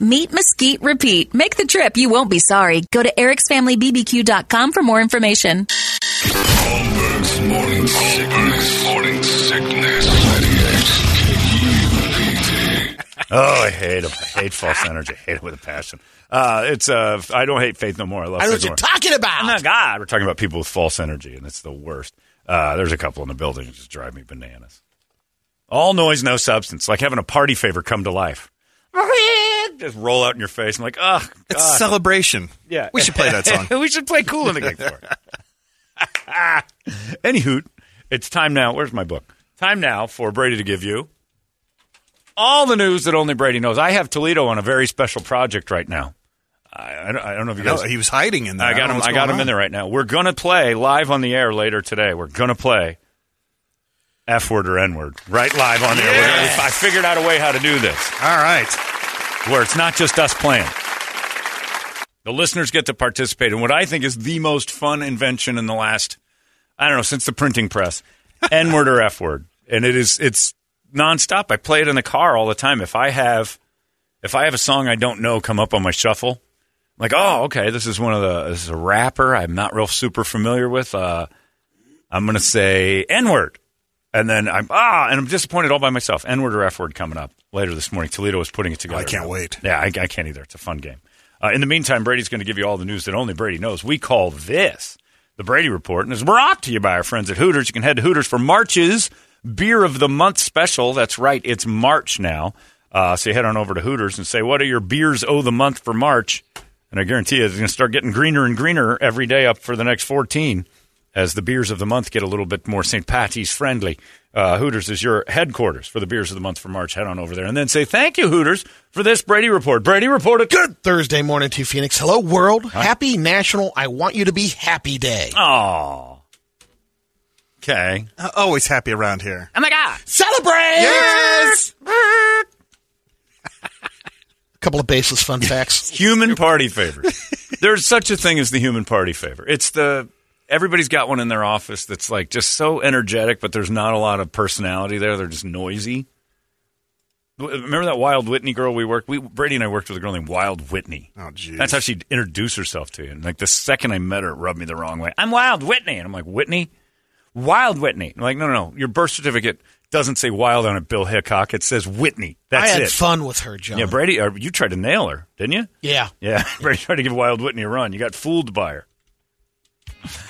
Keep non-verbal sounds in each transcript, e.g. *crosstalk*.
Meat, mesquite, repeat. Make the trip, you won't be sorry. Go to ericsfamilybbq.com for more information. Holmberg's morning sickness. Morning sickness. *laughs* Oh, I hate them. I hate false energy. I hate it with a passion. Uh, it's uh, I don't hate faith no more. I love I know faith what no you're more. talking about. Oh my God, we're talking about people with false energy, and it's the worst. Uh, there's a couple in the building that just drive me bananas. All noise, no substance, like having a party favor come to life. *laughs* Just roll out in your face. I'm like, oh, It's God. celebration. Yeah. We should play that song. *laughs* we should play Kool in the Gang for it. *laughs* Anywho, it's time now. Where's my book? Time now for Brady to give you all the news that only Brady knows. I have Toledo on a very special project right now. I, I, don't, I don't know if you No, guys. he was hiding in there. I got don't him. what's I got going him in there right now. We're gonna play live on the air later today. We're gonna play F word or N word right live on the air. I figured out a way how to do this All right. Where it's not just us playing. The listeners get to participate in what I think is the most fun invention in the last, I don't know, since the printing press. N word or F word. And it is it's nonstop. I play it in the car all the time. If I have if I have a song I don't know come up on my shuffle, I'm like, oh, okay, this is one of the this is a rapper I'm not real super familiar with. Uh, I'm gonna say N word. And then I'm ah, and I'm disappointed all by myself. N word or F word coming up later this morning. Toledo is putting it together. I can't wait. Yeah, I, I can't either. It's a fun game. Uh, in the meantime, Brady's going to give you all the news that only Brady knows. We call this the Brady Report, and is brought to you by our friends at Hooters. You can head to Hooters for March's Beer of the Month special. That's right, it's March now. Uh, so you head on over to Hooters and say, "What are your beers o' the month for March?" And I guarantee you, it's going to start getting greener and greener every day up for the next 14 as the beers of the month get a little bit more St. Patty's friendly. Uh, Hooters is your headquarters for the beers of the month for March. Head on over there and then say thank you, Hooters, for this Brady report. Brady reported. Good Thursday morning to Phoenix. Hello, world. Happy National I Want You to Be Happy Day. Oh. Okay. Uh, always happy around here. Oh my God. Celebrate! Yes! A *laughs* couple of baseless fun facts. Human party favor. *laughs* There's such a thing as the human party favor. It's the everybody's got one in their office that's like just so energetic, but there's not a lot of personality there. They're just noisy. Remember that Wild Whitney girl we worked? We Brady and I worked with a girl named Wild Whitney. Oh, geez. That's how she'd introduce herself to you. And like the second I met her, it rubbed me the wrong way. I'm Wild Whitney, and I'm like Whitney, Wild Whitney. I'm like no, no, no. Your birth certificate doesn't say Wild on it, Bill Hickok. It says Whitney. That's it. I had it. fun with her, John. Yeah, Brady, uh, you tried to nail her, didn't you? Yeah. Yeah, *laughs* Brady tried to give Wild Whitney a run. You got fooled by her.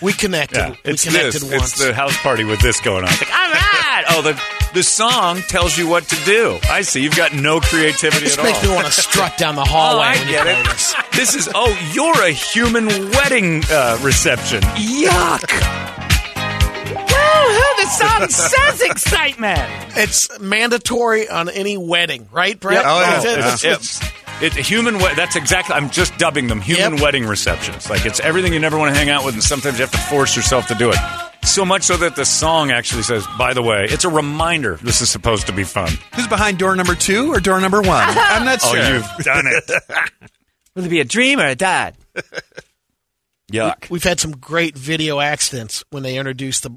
We connected. Yeah, we it's connected this. once. It's the house party with this going on. It's like, all right. Oh, the the song tells you what to do. I see. You've got no creativity this at makes all. me want to strut down the *laughs* Oh, hallway I when get play it. this. This is oh, you're a human wedding uh, reception. Yuck. Woohoo, the song says excitement. It's mandatory on any wedding, right, Brett? Yeah. Oh, yeah. It's- Yeah. it's- it's- It, human. We- that's exactly. I'm just dubbing them human Yep. wedding receptions. Like it's everything you never want to hang out with, and sometimes you have to force yourself to do it. So much so that the song actually says, "By the way, it's a reminder. This is supposed to be fun." Who's behind door number two or door number one? *laughs* I'm not sure. Oh, sure. you've done it. *laughs* Will it be a dream or a dad? Yuck. We've had some great video accidents when they introduced the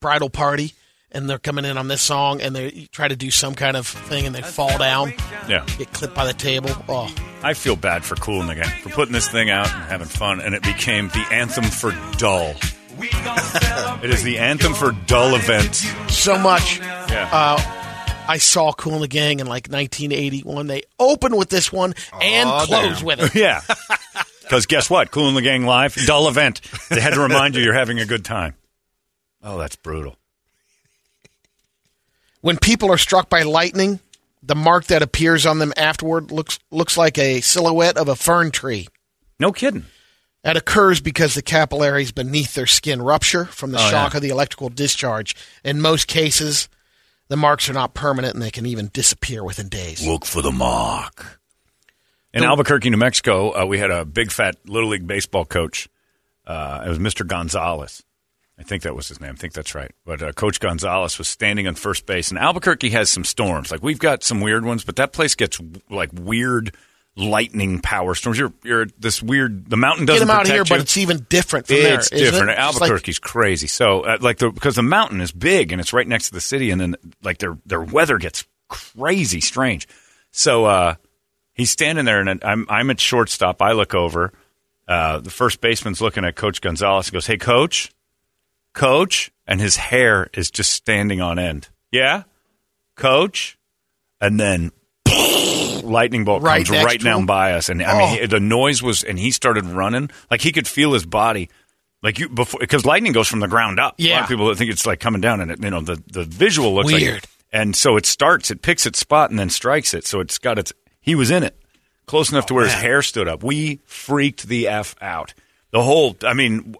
bridal party and they're coming in on this song and they try to do some kind of thing and they fall down, Yeah. get clipped by the table. Oh, I feel bad for Kool and the Gang for putting this thing out and having fun, and it became the anthem for dull. *laughs* it is the anthem for dull events. so much. Yeah. Uh, I saw Kool and the Gang in like 1981. They open with this one and Aw, close damn. with it. *laughs* yeah. Because guess what? Kool and the Gang live, dull event. They had to remind you you're having a good time. Oh, that's brutal. When people are struck by lightning, the mark that appears on them afterward looks looks like a silhouette of a fern tree. No kidding. That occurs because the capillaries beneath their skin rupture from the Oh, shock yeah. of the electrical discharge. In most cases, the marks are not permanent and they can even disappear within days. Look for the mark. In Albuquerque, New Mexico, uh, we had a big fat Little League baseball coach. Uh, it was Mr. Gonzalez. I think that was his name. I think that's right. But uh, Coach Gonzalez was standing on first base, and Albuquerque has some storms. Like we've got some weird ones, but that place gets like weird lightning power storms. You're you're this weird. The mountain doesn't them out here, protect you. but it's even different from there. It's it? different. Like- Albuquerque's crazy. So, uh, like, the, because the mountain is big and it's right next to the city, and then like their their weather gets crazy strange. So uh, he's standing there, and I'm I'm at shortstop. I look over. Uh, the first baseman's looking at Coach Gonzalez. He goes, "Hey, Coach, Coach," and his hair is just standing on end. Yeah, Coach, and then *laughs* lightning bolt Right comes right down by us, and I mean Oh. he- the noise was, and he started running like he could feel his body, like you before because lightning goes from the ground up. a lot Yeah. of people think it's like coming down, and it, you know the the visual looks Weird. like, and so it starts, it picks its spot, and then strikes it. So it's got its. He was in it, close enough to where his hair stood up. We freaked the f out. The whole, I mean,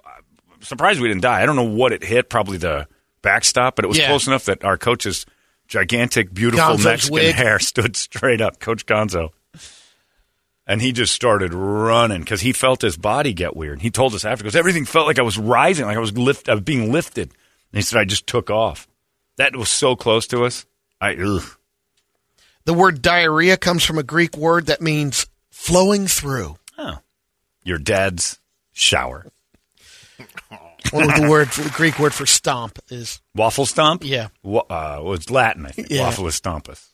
surprised we didn't die. I don't know what it hit, probably the backstop, but it was Yeah. close enough that our coach's gigantic, beautiful Gonzo's Mexican wig. hair *laughs* stood straight up, Coach Gonzo. And he just started running because he felt his body get weird. He told us after, because everything felt like I was rising, like I was lift, I was being lifted. And he said I just took off. That was so close to us. I ugh. The word diarrhea comes from a Greek word that means flowing through. Oh, your dad's shower. *laughs* Of the word, the Greek word for stomp is Waffle stomp? Yeah. Wa- uh, was Latin, I think. Yeah. Waffleus stompus.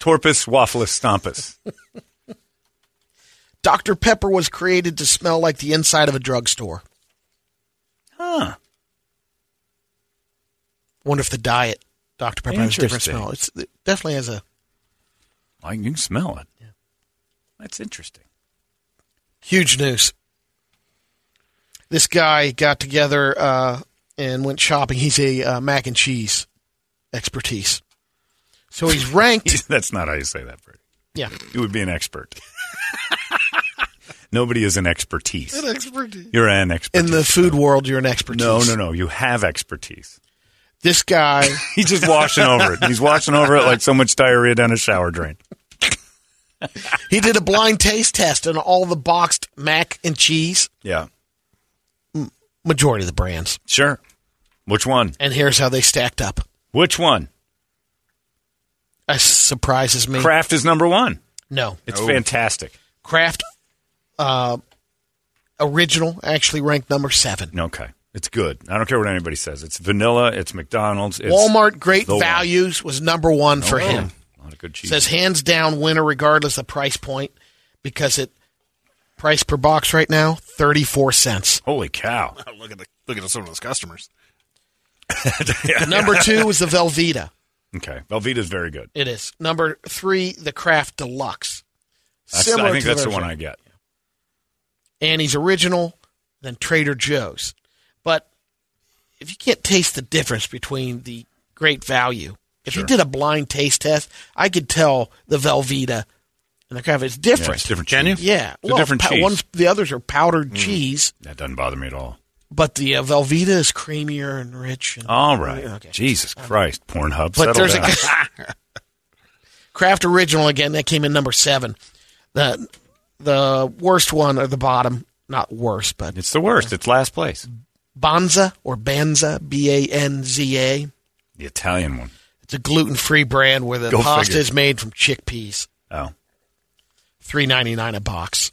Torpus waffleus stompus. *laughs* Dr. Pepper was created to smell like the inside of a drugstore. huh. Wonder if the diet Dr. Pepper has a different smell. It's, it definitely has a. I can smell it. Yeah. That's interesting. huge news. This guy got together uh, and went shopping. He's a uh, mac and cheese expertise. So he's *laughs* ranked. *laughs* That's not how you say that, Brady. yeah. You would be an expert. *laughs* Nobody is an expertise. An expertise. You're an expert. In the food world, you're an expertise. No, no, no. You have expertise. This guy, He's just washing over it. He's washing over it like so much diarrhea down a shower drain. he did a blind taste test on all the boxed mac and cheese, Yeah. Majority of the brands. Sure. Which one? And here's how they stacked up. Which one? That surprises me. Kraft is number one. No. It's fantastic. Kraft uh, Original actually ranked number seven. Okay. It's good. I don't care what anybody says. It's vanilla. It's McDonald's. It's Walmart Great the one. Values was number one for Oh, him. A lot of good cheese. Says hands down winner regardless of price point because it price per box right now 34 cents. Holy cow. *laughs* look at the look at some of those customers. *laughs* *laughs* Number 2 is the Velveeta. Okay. Velveeta's very good. It is. Number 3 the Kraft Deluxe. Similar I think to that's the version. one I get. Annie's Original, then Trader Joe's. But if you can't taste the difference between the great value, if you did a blind taste test, I could tell the Velveeta and the Kraft is Yeah, different. it's different Can cheese. you? Yeah, It's a different cheese. Mm. One's, the others are powdered cheese, That doesn't bother me at all. but the uh, Velveeta is creamier and rich. And, All right. Okay. Jesus Christ. Pornhub. But settle there's down. a *laughs* Kraft Original again that came in number seven. The the worst one or the bottom, not worst, but It's the worst. It's last place. Banza or Banza, B A N Z A. The Italian one. It's a gluten free brand where the Go pasta figure. is made from chickpeas. Oh, Three ninety nine a box.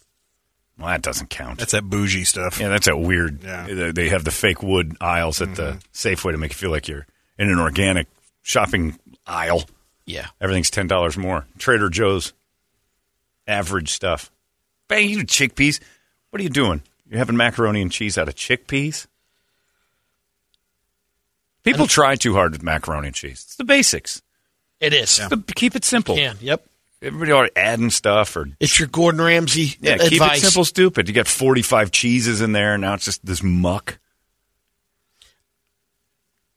well, that doesn't count. That's that bougie stuff. yeah, that's that weird. Yeah. They- They have the fake wood aisles at the mm-hmm. Safeway to make you feel like you're in an organic shopping aisle. Yeah. Everything's ten dollars more. Trader Joe's, average stuff. Bang, you chickpeas. What are you doing? You're having macaroni and cheese out of chickpeas? People try too hard with macaroni and cheese. It's the basics. It is. The- keep it simple. Can. Yep. Everybody to adding stuff or It's your Gordon Ramsay yeah, advice. keep it simple, stupid. You got forty five cheeses in there, and now it's just this muck.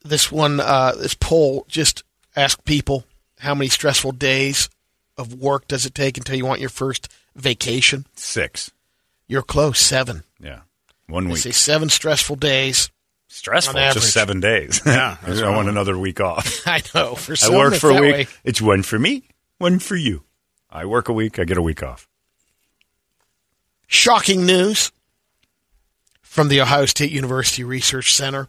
This one, uh, this poll just asked people how many stressful days of work does it take until you want your first vacation? Six. You're close, seven. Yeah, one They week. say seven stressful days. Stressful. Just seven days. *laughs* Yeah, *laughs* I want another week off. *laughs* I know. For I work for a week. way. It's one for me, one for you. I work a week. I get a week off. Shocking news from the Ohio State University Research Center.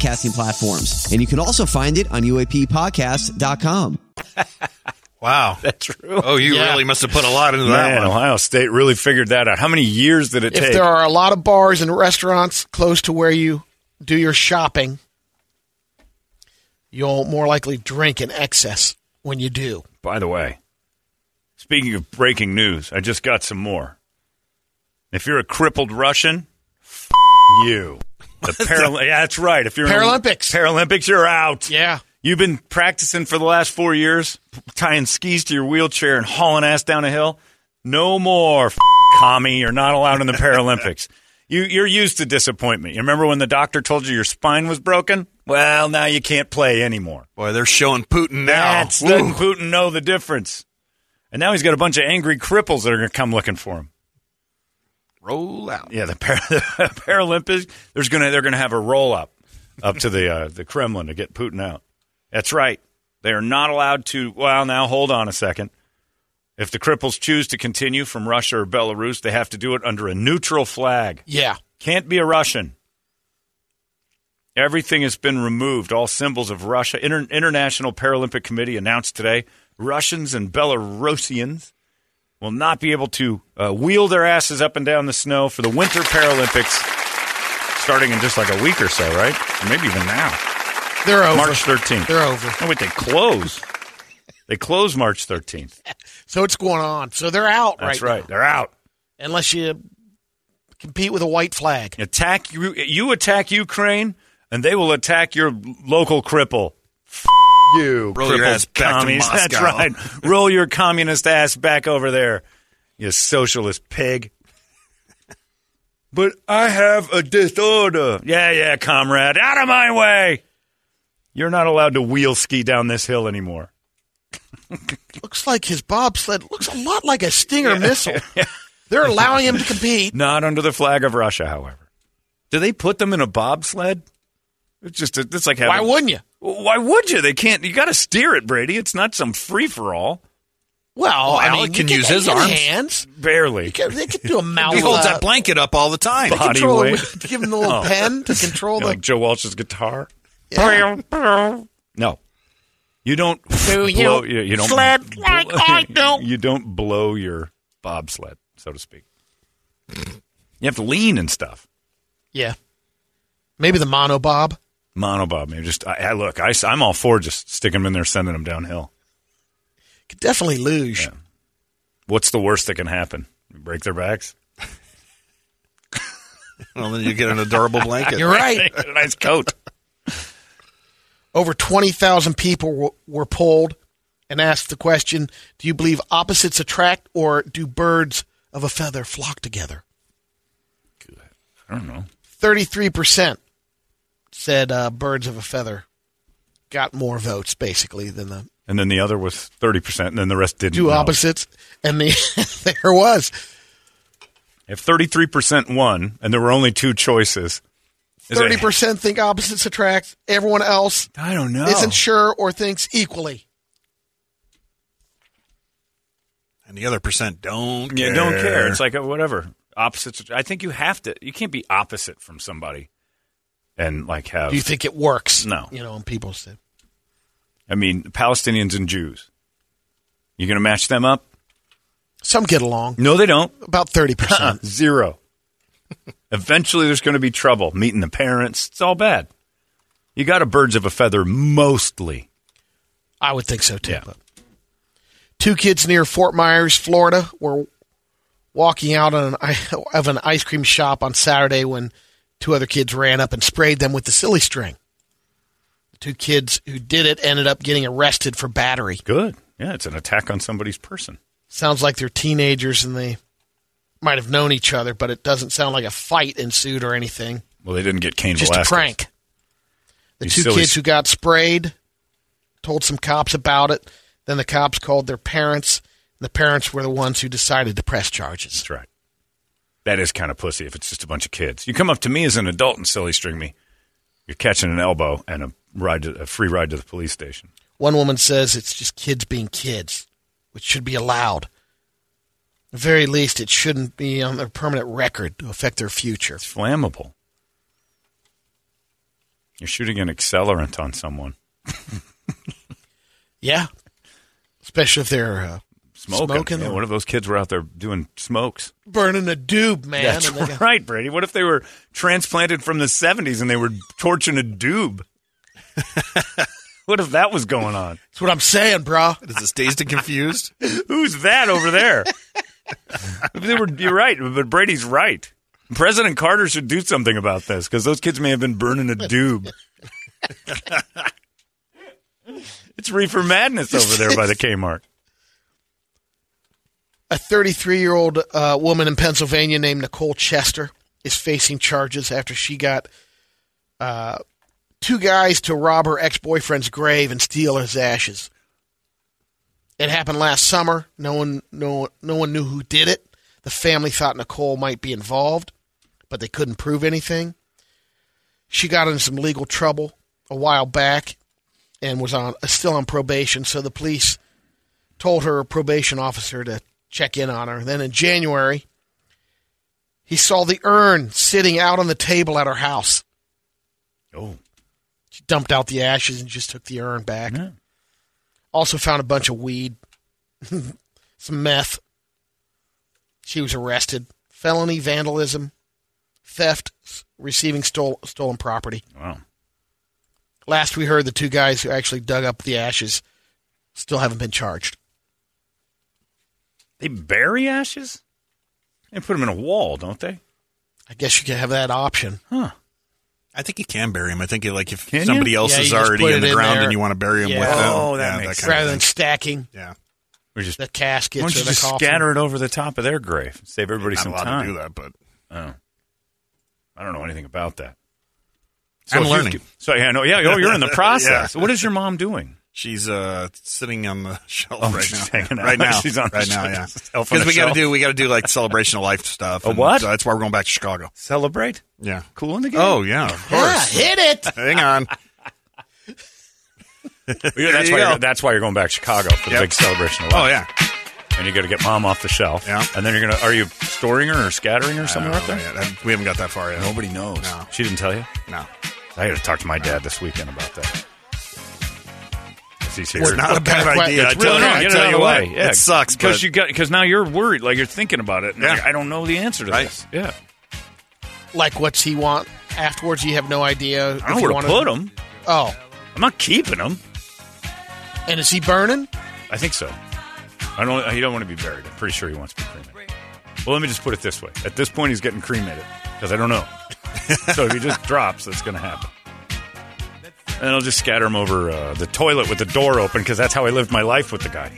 podcasting platforms. And you can also find it on UAPpodcast.com. *laughs* Wow. That's true. Oh, you Yeah. really must have put a lot into that Man, one. Ohio State really figured that out. How many years did it If take? If there are a lot of bars and restaurants close to where you do your shopping, you'll more likely drink in excess when you do. By the way, speaking of breaking news, I just got some more. If you're a crippled Russian, f- you. *laughs* The yeah, that's right. If you're in Paralympics. Paralympics, you're out. Yeah. You've been practicing for the last four years, tying skis to your wheelchair and hauling ass down a hill. No more, f- commie. You're not allowed in the Paralympics. *laughs* You, you're used to disappointment. You remember when the doctor told you your spine was broken? Well, now you can't play anymore. Boy, they're showing Putin now. That's Putin know the difference? And now he's got a bunch of angry cripples that are going to come looking for him. Roll out. Yeah, the, Par- *laughs* the Paralympics. There's gonna they're gonna have a roll up up to the uh, the Kremlin to get Putin out. That's right. They are not allowed to. Well, now hold on a second. If the cripples choose to continue from Russia or Belarus, they have to do it under a neutral flag. Yeah. Can't be a Russian. Everything has been removed. All symbols of Russia. Inter- International Paralympic Committee announced today Russians and Belarusians will not be able to uh, wheel their asses up and down the snow for the Winter Paralympics starting in just like a week or so, right? Or maybe even now. They're over. March 13th. They're over. Oh, wait, they close. they close March 13th. So it's going on. So they're out That's right, right. They're out. Unless you compete with a white flag. Attack you. You attack Ukraine, and they will attack your local cripple. F- you, Roll your crippled ass back to commies. *laughs* That's Moscow. right. Roll your communist ass back over there, you socialist pig. but I have a disorder. Yeah, yeah, comrade. Out of my way. You're not allowed to wheel ski down this hill anymore. *laughs* Looks like his bobsled looks a lot like a Stinger missile. *laughs* They're allowing him to compete. Not under the flag of Russia, however. Do they put them in a bobsled? It's just a, it's like having, Why wouldn't you? Why would you? They can't. You got to steer it, Brady. It's not some free for all. Well, I Alec can use his arms. hands. Barely. You can- They could do a *laughs* mouth. He holds uh, that blanket up all the time. Body control weight. with- *laughs* give him the little Oh. pen to control the. like Joe Walsh's guitar. Yeah. No, you don't. Do you *laughs* blow, you, you don't sled like I do? You don't blow your bobsled, so to speak. You have to lean and stuff. Yeah. Maybe the monobob. Monobob, maybe just. I, I look, I, am all for just sticking them in there, sending them downhill. Could definitely luge. Yeah. What's the worst that can happen? Break their backs. *laughs* well, then you get an adorable blanket. You're right. *laughs* a nice coat. Over 20,000 people w- were polled and asked the question Do you believe opposites attract or do birds of a feather flock together? Good. I don't know. 33% said uh, birds of a feather got more votes, basically, than the And then the other was 30%, and then the rest didn't. two know. opposites. And the, *laughs* there was If 33% won, and there were only two choices, 30% think opposites attract. Everyone else I don't know. isn't sure or thinks equally. And the other percent don't Yeah, care. don't care. It's like whatever. Opposites. I think you have to. You can't be opposite from somebody, and like have. Do you think it works? No. You know, and people said. I mean, Palestinians and Jews. You going to match them up? some get along. No, they don't. About 30%. Uh-uh. Zero. *laughs* Eventually, there's going to be trouble meeting the parents. It's all bad. You got a birds of a feather mostly. I would think so too. Yeah. Two kids near Fort Myers, Florida, were walking out on an, *laughs* of an ice cream shop on Saturday when two other kids ran up and sprayed them with the silly string. The two kids who did it ended up getting arrested for battery. Good. Yeah, it's an attack on somebody's person. Sounds like they're teenagers and they might have known each other, but it doesn't sound like a fight ensued or anything. Well, they didn't get Cain Just a prank. The These two silly kids who got sprayed told some cops about it. Then the cops called their parents. The parents were the ones who decided to press charges. That's right. That is kind of pussy if it's just a bunch of kids. You come up to me as an adult and silly string me. You're catching an elbow and a ride, to, a free ride to the police station. One woman says it's just kids being kids, which should be allowed. At the very least, it shouldn't be on their permanent record to affect their future. It's flammable. You're shooting an accelerant on someone. *laughs* Yeah, especially if they're uh, Smoking. Smoking Yeah, or- what if those kids were out there doing smokes? burning a doob, man. That's and they got- right, Brady. What if they were transplanted from the 70s and they were torching a doob? *laughs* what if that was going on? That's what I'm saying, bro. Is this dazed and confused? *laughs* Who's that over there? *laughs* they were, you're right, but Brady's right. President Carter should do something about this because those kids may have been burning a doob. it's reefer madness over there by the Kmart. A 33 year old uh, woman in Pennsylvania named Nicole Chester is facing charges after she got uh, two guys to rob her ex boyfriend's grave and steal his ashes. It happened last summer. No one, no, no one knew who did it. The family thought Nicole might be involved, but they couldn't prove anything. She got in some legal trouble a while back and was on still on probation. So the police told her probation officer to check in on her. Then in January, he saw the urn sitting out on the table at her house. Oh, She dumped out the ashes and just took the urn back. Yeah. Also found a bunch of weed, *laughs* some meth. She was arrested. Felony vandalism, theft, receiving stole, stolen property. wow. Last we heard, the two guys who actually dug up the ashes still haven't been charged. They bury ashes? They put them in a wall, don't they? I guess you could have that option. Huh. I think you can bury them. I think like if Can you? somebody else Yeah, you is just already put in it the in ground there. and you want to bury them Yeah. with them. Oh, that yeah, makes kind sense. of Rather thing. than stacking yeah. We just the why caskets don't or you the just coffin. scatter it over the top of their grave? Save everybody Not some allowed time. to do that, but Oh. I don't know anything about that. So I'm if you- learning. So yeah, no, yeah, oh, you're in the *laughs* process. Yeah. What is your mom doing? She's uh sitting on the *laughs* shelf Oh, right she's now. hanging out. Right now, *laughs* She's on the right now, shelf. yeah. Because we got to do we got to do like celebration of life stuff. A and what? So that's why we're going back to Chicago. Celebrate? Yeah. Cool in the game? Oh yeah, of Yeah, hit it. Hang on. *laughs* Yeah, that's why you you're, go. that's why you're going back to Chicago for the Yep. big celebration of life. Oh yeah. And you got to get mom off the shelf. Yeah. And then you're gonna are you storing her or scattering her somewhere up Oh, there? yeah, that- we haven't got that far yet. Nobody knows. No. She didn't tell you. No. I got to talk to my dad this weekend about that. 'Cause He's here. It's not a bad kind idea. I it's tell really you, not. Get it out of the what. way. Yeah, It sucks because you got because now you're worried, like you're thinking about it. And Yeah. like, I don't know the answer to Right. this. Yeah, Like, what's he want afterwards? You have no idea. I don't know where to put him. Oh, I'm not keeping him. and is he burning? I think so. I don't. He don't want to be buried. I'm pretty sure he wants to be cremated. Well, let me just put it this way: at this point, he's getting cremated because I don't know. *laughs* so if he just drops, that's going to happen. And I'll just scatter them over uh, the toilet with the door open because that's how I lived my life with the guy.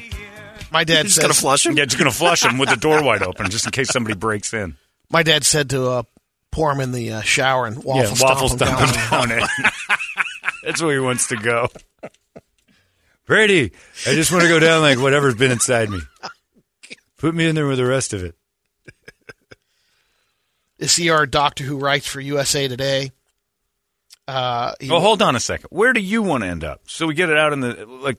My dad Just says, gonna flush him. Yeah, just gonna flush them with the door wide open just in case somebody breaks in. My dad said to uh, pour him in the uh, shower and waffle yeah, stomp waffle him stomp down. him down in. *laughs* That's where he wants to go. Brady, I just want to go down like whatever's been inside me. Put me in there with the rest of it. Is he our doctor who writes for USA Today? Uh, he- Oh, hold on a second. Where do you want to end up? So we get it out in the like.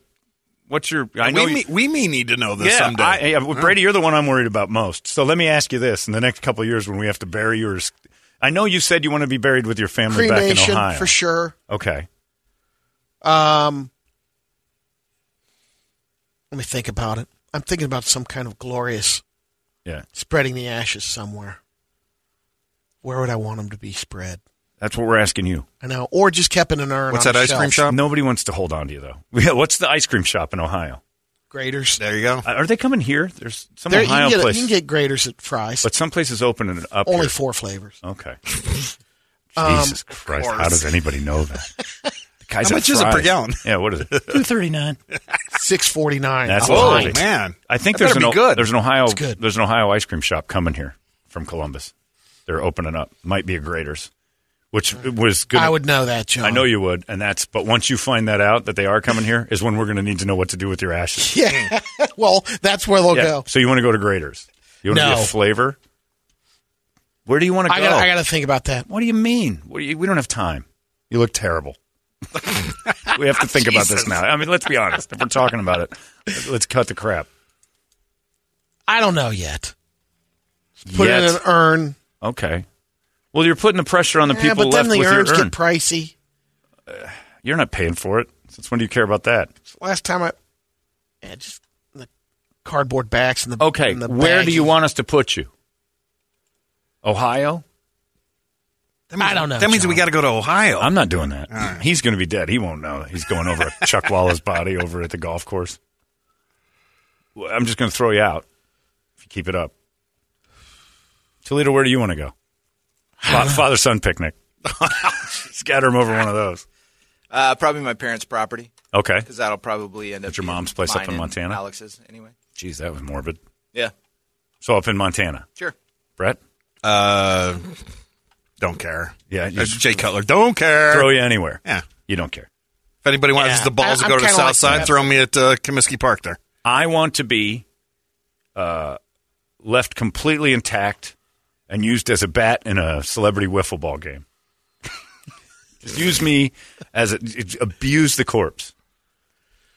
What's your? I know we, you, may, we may need to know this yeah, someday. I, yeah, well, Brady, you're the one I'm worried about most. So let me ask you this: in the next couple of years, when we have to bury yours, I know you said you want to be buried with your family back in Ohio. for sure. Okay. Um, let me think about it. I'm thinking about some kind of glorious Yeah, spreading the ashes somewhere. Where would I want them to be spread? That's what we're asking you. I know, or just kept in an urn. What's that a ice cream shop? Nobody wants to hold on to you though. *laughs* Yeah, what's the ice cream shop in Ohio? Graeter's. There you go. Uh, Are they coming here? There's some There, you, Ohio can get, place, you can get Graeter's at Fry's. but some places open it up. Only here. four flavors. Okay. *laughs* Um, Jesus Christ! How does anybody know that? *laughs* The guys How at much is it per gallon? Yeah, what is it? Two thirty nine. Six forty nine. That's Oh, lovely. man. I think That there's better an be good. there's an Ohio good. there's an Ohio ice cream shop coming here from Columbus. They're opening up. Might be a Graeter's, which was good. I would know that, John. I know you would, and that's. But once you find that out that they are coming here, is when we're going to need to know what to do with your ashes. *laughs* Yeah. well, that's where they'll Yeah. go. So you want to go to Graeter's? You want to No. be a flavor? Where do you want to go? I got to think about that. What do you mean? What do you, we don't have time. You look terrible. *laughs* we have to think about this now. I mean, let's be honest. If we're talking about it, let's cut the crap. I don't know yet. Put Yet. it in an urn. Okay. Well, you're putting the pressure on the Yeah, people but then left the with your urns urn. get pricey. Uh, you're not paying for it. Since when do you care about that? Last time I, yeah, just the cardboard backs and the Okay. and the Where do you want us to put you? Ohio? I don't know. That means John. we got to go to Ohio. I'm not doing that. He's going to be dead. He won't know. He's going over *laughs* Chuck Walla's body over at the golf course. I'm just going to throw you out if you keep it up. Toledo, where do you want to go? Father son picnic. *laughs* Scatter him over one of those. Uh, probably my parents' property Okay. because that'll probably end up. At your being mom's place up mine in and Montana? Alex's anyway. Geez, that was morbid. Yeah, So up in Montana. sure. Brett? Uh, don't care. Yeah. You That's Jay Cutler. Don't care. throw you anywhere. Yeah. You don't care. If anybody wants Yeah. the balls I- to go I'm to the kinda south like side, that. throw me at uh, Comiskey Park there. I want to be uh, left completely intact and used as a bat in a celebrity wiffle ball game. Just use me as a, abuse the corpse.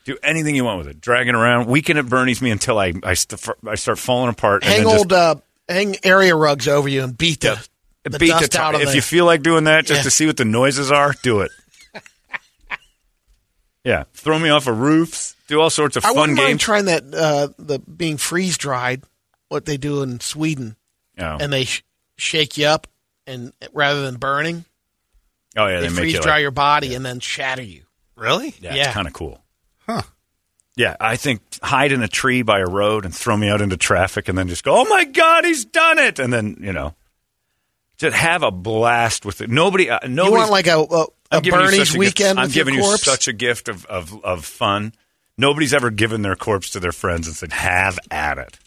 Do anything you want with it. Drag it around. Weekend at Bernie's me until I I, st- I start falling apart. hang old uh, hang area rugs over you and beat the, the beat the dust out of If the, you feel like doing that, just Yeah. to see what the noises are, do it. *laughs* yeah, throw me off of roofs. Do all sorts of I fun mind games. trying that uh, the being freeze dried. What they do in Sweden, oh. and they sh- shake you up, and rather than burning, oh yeah, they, they, make freeze you dry like, your body and then shatter you. Really? Yeah, Yeah. it's kind of cool. Huh. Yeah, I think hide in a tree by a road and throw me out into traffic and then just go, oh my God, he's done it. And then, you know, just have a blast with it. Nobody, uh, You nobody. want like a, a, a I'm giving you Bernie's a weekend gift. I'm with giving your you such a gift of, of, of fun. Nobody's ever given their corpse to their friends and said, have at it.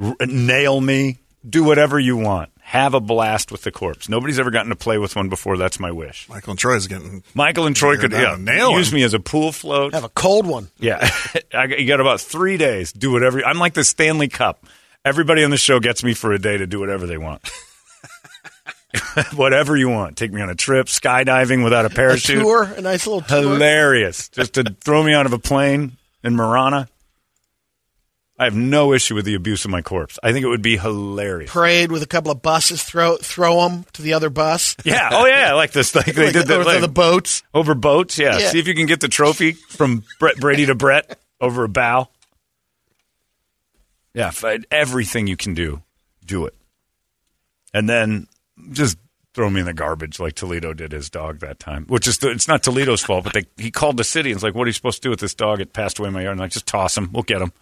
R- nail me. Do whatever you want. Have a blast with the corpse. Nobody's ever gotten to play with one before. That's my wish. Michael and Troy's getting. Michael and Troy could down yeah, nail use him. me as a pool float. Have a cold one. Yeah, *laughs* I, you got about three days. Do whatever. I'm like the Stanley Cup. Everybody on the show gets me for a day to do whatever they want. *laughs* whatever you want. Take me on a trip, skydiving without a A parachute. tour, a nice little tour. Hilarious. Just to throw me out of a plane in Marana. I have no issue with the abuse of my corpse. I think it would be hilarious. Parade with a couple of buses. Throw throw them to the other bus. Yeah. Oh yeah. I like this. Like they Like did the, over like- the boats. over boats. Yeah. Yeah. See if you can get the trophy from Brett Brady to Brett over a bow. Yeah. f- uh, Everything you can do, do it, and then just throw me in the garbage like Toledo did his dog that time. Which is it's not Toledo's fault, but they he called the city and was like, "What are you supposed to do with this dog? It passed away in my yard." And i like, just toss him. We'll get him.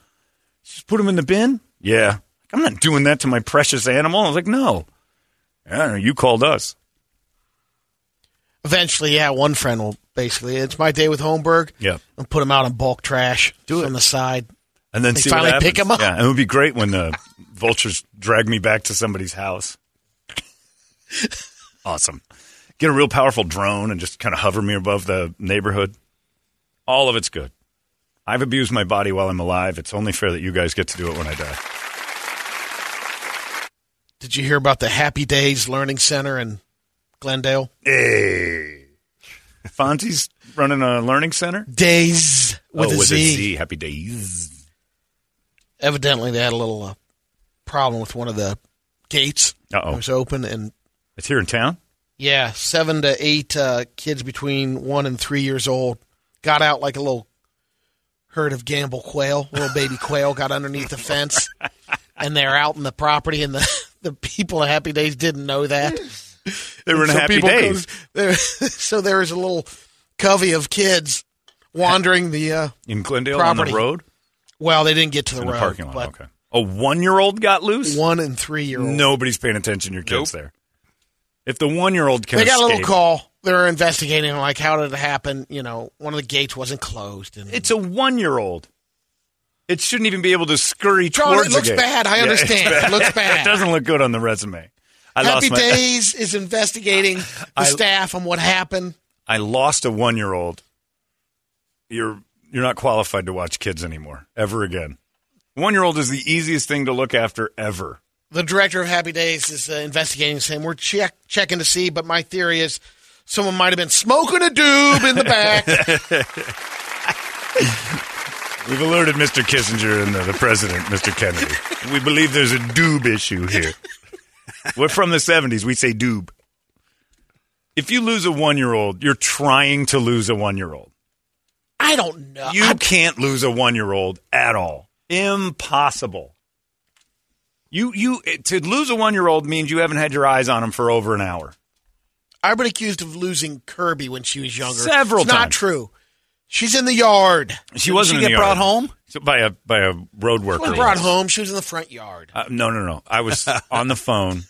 Just put him in the bin. Yeah. I'm not doing that to my precious animal. I was like, no. I don't know. You called us. Eventually, yeah, one friend will basically. It's my day with Holmberg. Yeah. And put them out in bulk trash. Do it on the side. And then They see finally what pick happens. 'em up. Yeah, and it would be great when the vultures drag me back to somebody's house. *laughs* awesome. Get a real powerful drone and just kind of hover me above the neighborhood. All of it's good. I've abused my body while I'm alive. It's only fair that you guys get to do it when I die. Did you hear about the Happy Days Learning Center in Glendale? Hey. Fonzie's running a learning center? Days with oh, a with Z. a Z. Happy days. Evidently, they had a little uh, problem with one of the gates. Uh-oh. It was open, and It's here in town? yeah, seven to eight uh, kids between one and three years old got out like a little herd of Gambel quail. Little baby quail got underneath the fence, *laughs* and they're out in the property, and the, *laughs* the people of Happy Days didn't know that. They were in So Happy Days. *laughs* so there was a little covey of kids wandering the. Uh, In Glendale on Property. the road? well, they didn't get to the In the road, parking lot. but Okay. A one year old got loose? one and three year old. Nobody's paying attention to your kids there. If the one year old can They got a little call. They're investigating, like, how did it happen? You know, one of the gates wasn't closed. And It's a one year old. It shouldn't even be able to scurry John, it looks bad. I Yeah, understand. It looks *laughs* bad. it doesn't look good on the resume. I Happy my, Days is investigating *laughs* the I- staff on what happened. I lost a one year old. You're you're not qualified to watch kids anymore ever again. One year old is the easiest thing to look after ever. The director of Happy Days is uh, investigating, saying we're check, checking to see, but my theory is someone might have been smoking a doob in the back. *laughs* We've alerted Mr. Kissinger and the, the president, Mr. Kennedy. We believe there's a doob issue here. We're from the 70s. We say doob. If you lose a one year old, you're trying to lose a one year old. I don't know. You can't lose a one year old at all. Impossible. You you to lose a one year old means you haven't had your eyes on him for over an hour. I've been accused of losing Kirby when she was younger. Several it's Not true. She's in the yard. She wasn't she in get the brought yard. home? So by a by a road worker. She was brought home. She was in the front yard. Uh, no, no, no. I was *laughs* on the phone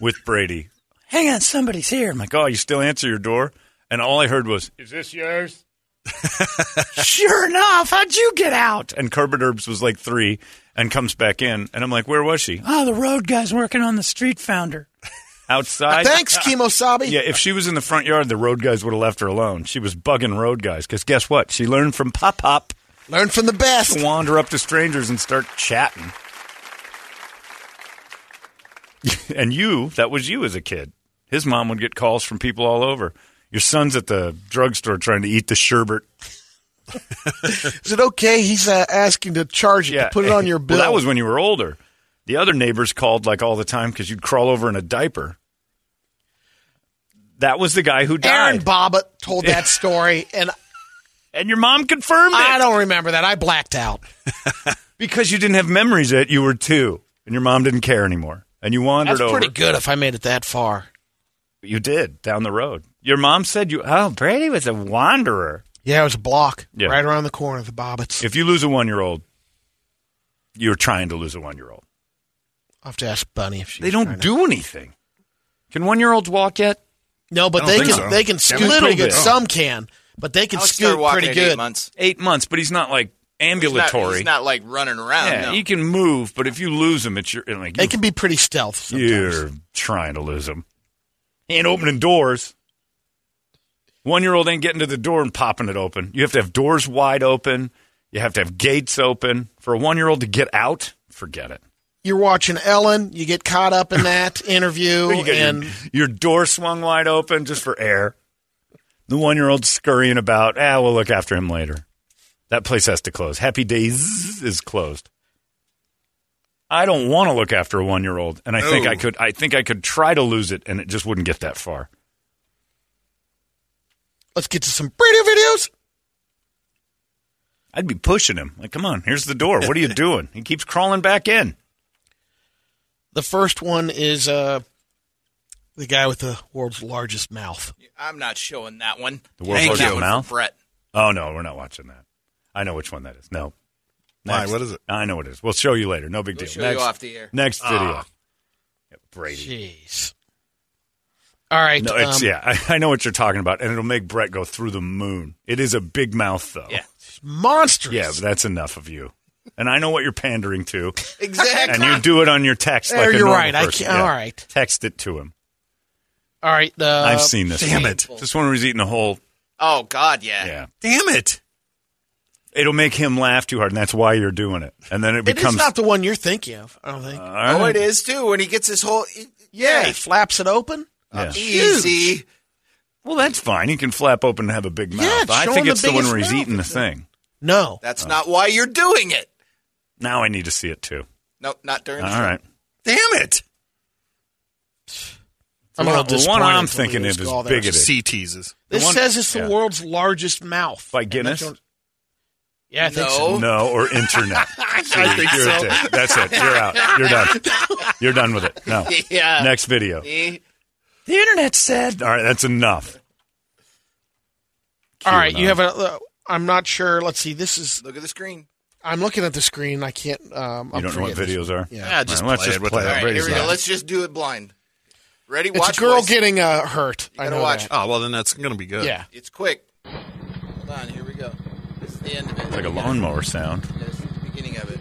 with Brady. Hang on, somebody's here. I'm like, oh, you still answer your door? And all I heard was, "Is this yours?" *laughs* sure enough, how'd you get out? And Corbett Herbs was like three and comes back in, and I'm like, where was she? Oh, the road guy's working on the street founder. Outside. Thanks, *laughs* Kemosabe. Yeah, if she was in the front yard, the road guys would have left her alone. She was bugging road guys because guess what? She learned from Pop Pop Learn from the best. wander up to strangers and start chatting. *laughs* and you, that was you as a kid. His mom would get calls from people all over. Your son's at the drugstore trying to eat the sherbet. *laughs* Is it okay? He's uh, asking to charge it to put it on your bill. Well, that was when you were older. The other neighbors called like all the time because you'd crawl over in a diaper. That was the guy who died. Aaron. Bobbitt told that *laughs* story, and and your mom confirmed it. I don't remember that. I blacked out. *laughs* Because you didn't have memories that you were two, and your mom didn't care anymore, and you wandered over. That's over. pretty good if I made it that far. You did down the road. Your mom said you. Oh, Brady was a wanderer. Yeah, it was a block Yeah. right around the corner of the Bobbitts. If you lose a one-year-old, you're trying to lose a one-year-old. I'll have to ask Bunny if she. They don't do anything. Can one-year-olds walk yet? No, but they can. so. They can Yeah, scoot a little pretty good. bit. Some can, but they can Alex scoot pretty at eight good. months. Eight months, but he's not like He's not, ambulatory. he's not like running around. yeah, no. he can move, but if you lose him, it's your like They can be pretty stealth. Sometimes. You're trying to lose him. He ain't opening doors. One year old ain't getting to the door and popping it open. You have to have doors wide open. You have to have gates open. For a one year old to get out, forget it. You're watching Ellen. You get caught up in that *laughs* interview, You and your, your door swung wide open just for air. The one year old scurrying about. Ah, we'll look after him later. That place has to close. Happy Days is closed. I don't want to look after a one year old, and I think I could. I think I could try to lose it, and it just wouldn't get that far. let's get to some radio videos. I'd be pushing him. Like, come on, here's the door. What are you *laughs* doing? He keeps crawling back in. The first one is uh, the guy with the world's largest mouth. I'm not showing that one. The world's Thank largest you. mouth? Brett. Oh no, we're not watching that. I know which one that is. No. Why? What is it? I know what it is. We'll show you later. No big We'll deal. show Next, you off the air. Next video. Ah. Yeah, Brady. Jeez. All right. No, it's um, yeah. *laughs* I, I know what you're talking about, and it'll make Brett go through the moon. It is a big mouth, though. Yeah. monstrous. Yeah, but that's enough of you. And I know what you're pandering to, Exactly. and you do it on your text There, like a you're normal right. I person. can't- all right. Text it to him. All right. Uh, I've seen this. damn it. This one where he's eating a whole. oh God, yeah. Yeah. Damn it. It'll make him laugh too hard, and that's why you're doing it. And then it It becomes. is not the one you're thinking of. I don't think. All Oh, right. it is too. When he gets his whole yeah, he flaps it open. Yeah. easy. Well, that's fine. He can flap open and have a big mouth. Yeah, it's I showing think the it's the one biggest where he's mouth. eating the thing. No. That's not why you're doing it. Now I need to see it too. No, not during. All the show. right. Damn it. I'm a Well, little the one disappointed I'm with thinking Leo's of is call there. bigoted. C teases. This one- says it's the yeah. world's largest mouth. By And Guinness? that's what- Yeah, I think No. so. No, or internet. *laughs* I think You're so. dick. That's it. You're out. You're done. *laughs* You're done with it. No. Yeah. Next video. See? The internet said All right, that's enough. All right, you QAnon. have a. Uh, I'm not sure. Let's see. This is. Look at the screen. I'm looking at the screen. I can't. Um, You I'm don't know what videos are? Yeah. Yeah, just All right, let's play just it. Play the it. heck? All right, here we go. Let's just do it blind. Ready? It's watch a girl boys. getting uh, hurt. I gotta know watch. that. Oh, well, then that's going to be good. Yeah. It's quick. Hold on. Here we go. This is the end of it. It's like a lawnmower sound. This is the beginning of it.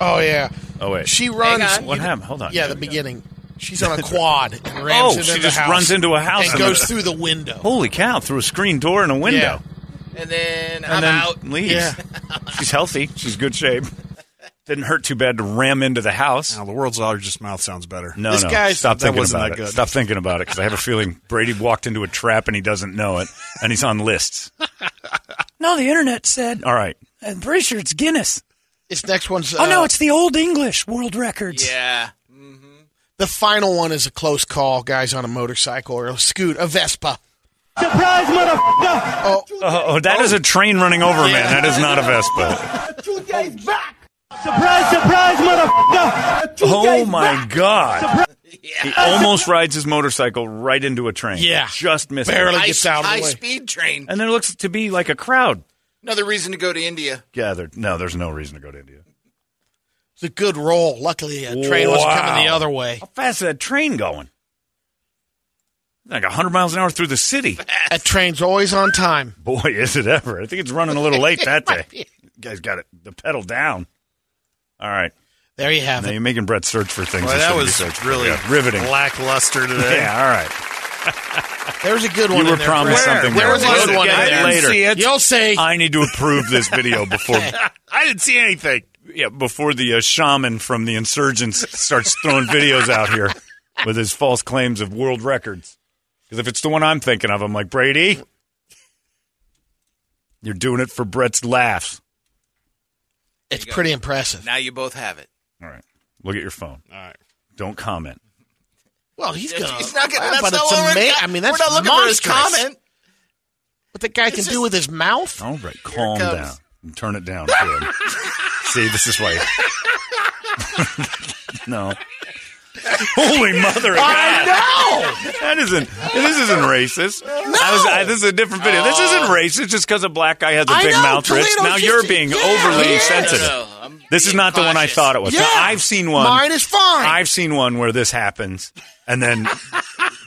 Oh yeah. Oh wait. She runs. on. what happened? Hold on. Yeah, the beginning. She's on a quad and *laughs* rams into the house. Oh, into she the just house runs into a house and and goes through the window. Holy cow! Through a screen door and a window, And then and I'm then out. leaves. Yeah. *laughs* She's healthy. She's good shape. Didn't hurt too bad to ram into the house. Now, the world's largest mouth sounds better. No, This no. guy's- Stop that thinking wasn't about that it. good. Stop thinking about it because I have a feeling Brady walked into a trap and he doesn't know it, and he's on lists. *laughs* no. The internet said. All right. I'm pretty sure it's Guinness. This next one's. oh no, uh, it's the Old English world records. Yeah. the final one is a close call. Guys on a motorcycle or a scoot, a Vespa. Oh, oh, oh, that is a train running over a man. That is not a Vespa. Surprise! Surprise! Oh my god! He almost rides his motorcycle right into a train. Yeah. just missed Barely. it. High, gets out of the high way. speed train. And there looks to be like a crowd Another reason to go to India. gathered. No, there's no reason to go to India. It's a good roll. Luckily, a train wasn't coming the Wow. other way. How fast is that train going? Like 100 miles an hour through the city. *laughs* That train's always on time. Boy, is it ever. I think it's running a little late that *laughs* day. You guys got it, the pedal down. All right. There you have Now it. you're making Brett search for things. Boy, he that shouldn't be was searching really. Yeah, riveting. lackluster *laughs* today. Yeah, all right. There's a good one. You were in there, promised Brett. something There there. was a good We'll one in get it later. You'll say I need to approve this video before I didn't see anything. yeah, before the uh, shaman from the insurgents starts throwing videos out here with his false claims of world records. Because if it's the one I'm thinking of, I'm like Brady, you're doing it for Brett's laughs. it's pretty impressive. Now you both have it. All right, look at your phone. All right. Don't comment. Well, he's gonna. He's not gonna. That's but not it's what we're, ama- I mean, that's we're not looking monstrous. for his comment. What the guy can It's do with his mouth? All right, calm down. And turn it down. *laughs* See, this is why. *laughs* no. Holy mother of God! I know That isn't. This isn't racist. I was, I, this is a different video. This isn't racist just because a black guy has a I big know, mouth. Rich. Toledo's Now just- you're being yeah, overly he is. sensitive. No, no, I'm This is being not the one I thought it was. Yeah. Now, I've seen one. Mine is fine. I've seen one where this happens, and then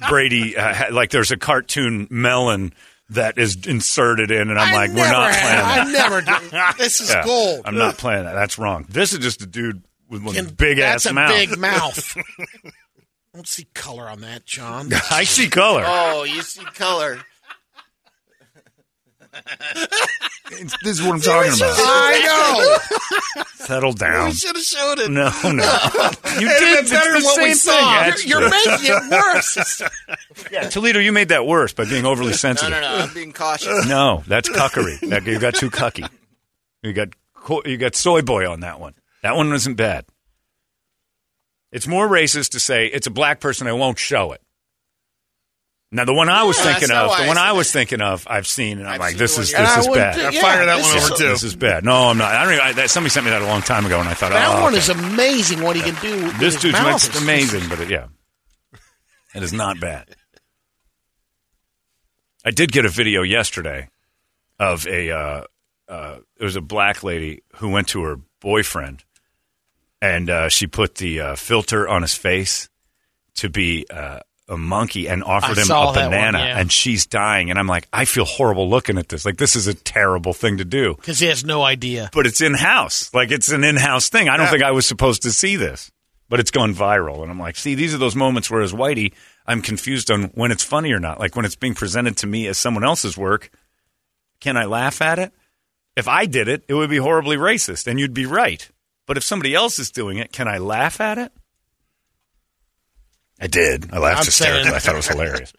Brady, uh, like, there's a cartoon melon that is inserted in, and I'm I like, we're not playing that. I never do. This is *laughs* Yeah, gold. I'm not playing that. That's wrong. This is just a dude with one Can- big that's ass a mouth. big mouth. *laughs* I don't see color on that, John. *laughs* I see color. Oh, you see color. this is what I'm talking about. I know. Settle down. We should have showed it. No, no. *laughs* You It'd did. been better it's than the what same we saw. That's You're, you're true. making it worse. Yeah, Toledo, you made that worse by being overly No, sensitive. no, no. I'm being cautious. No, that's cuckery. That, you got too cucky. You got co- you got soy boy on that one. That one wasn't bad. It's more racist to say it's a black person. I won't show it. Now the one I was Yeah, thinking of, the I one I was that. thinking of, I've seen, and I'm I've like, this is this is bad. wouldn't- Yeah, fire that this one is- over too. This is bad. No, I'm not. I don't even. I, that, somebody sent me that a long time ago, and I thought, That oh, one okay. is amazing what he can do. with this his dude's mouth. it's It's- amazing, but it, yeah, it is not bad. I did get a video yesterday of a uh, uh, it was a black lady who went to her boyfriend, and uh, she put the uh, filter on his face to be uh, a monkey and offered I him a that one, banana, yeah. and she's dying, and I'm like, I feel horrible looking at this. Like this is a terrible thing to do. Because he has no idea. But it's in house, like it's an in house thing. I don't Yeah. think I was supposed to see this, but it's gone viral, and I'm like, see, these are those moments where, as Whitey, I'm confused on when it's funny or not. Like when it's being presented to me as someone else's work, can I laugh at it? If I did it, it would be horribly racist, and you'd be right. But if somebody else is doing it, can I laugh at it? I did. I laughed I'm hysterically. saying- I thought it was hilarious.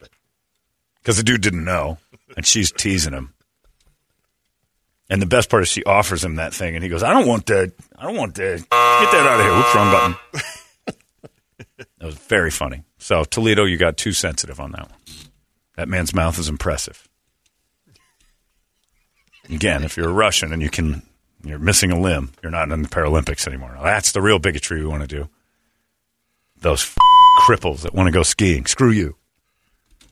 Because the dude didn't know, and she's teasing him. And the best part is she offers him that thing, and he goes, "I don't want that. I don't want that. Get that out of here. Whoops, wrong button." *laughs* that was very funny. So Toledo, you got too sensitive on that one. That man's mouth is impressive. Again, if you're a Russian and you can, you're missing a limb, you're not in the Paralympics anymore. Now, that's the real bigotry we want to do. Those f- cripples that want to go skiing, screw you.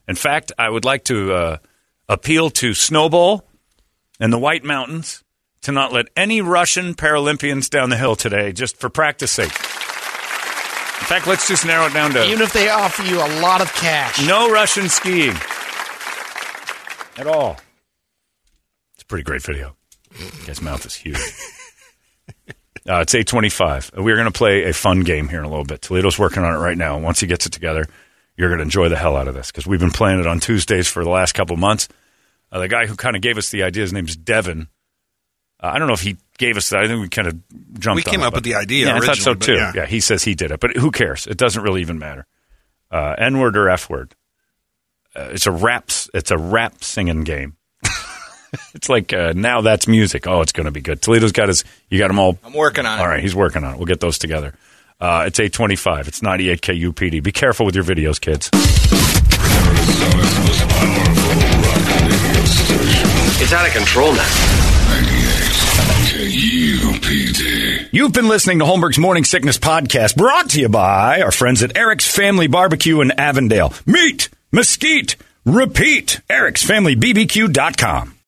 In fact, I would like to uh, appeal to Snowbowl and the White Mountains to not let any Russian Paralympians down the hill today, just for practice sake. In fact, let's just narrow it down to Even if they offer you a lot of cash. no Russian skiing at all. It's a pretty great video. His mouth is huge. *laughs* Uh, it's 825. We're going to play a fun game here in a little bit. Toledo's working on it right now. And once he gets it together, you're going to enjoy the hell out of this because we've been playing it on Tuesdays for the last couple months. Uh, the guy who kind of gave us the idea, his name's Devin. Uh, I don't know if he gave us that. I think we kind of jumped We came on it, up with the idea Yeah, I thought so too. yeah. yeah. he says he did it. But who cares? It doesn't really even matter. Uh, N word or F word. Uh, it's a rap. It's a rap singing game. *laughs* it's like uh, now that's music. Oh, it's going to be good. Toledo's got his. You got them all. I'm working on it. All right, he's working on it. We'll get those together. Uh, it's eight twenty five. It's ninety eight KUPD. Be careful with your videos, kids. It's out of control now. KUPD. You've been listening to Holmberg's Morning Sickness Podcast, brought to you by our friends at Eric's Family Barbecue in Avondale. Meat, mesquite, repeat. Eric'sFamilyBBQ.com.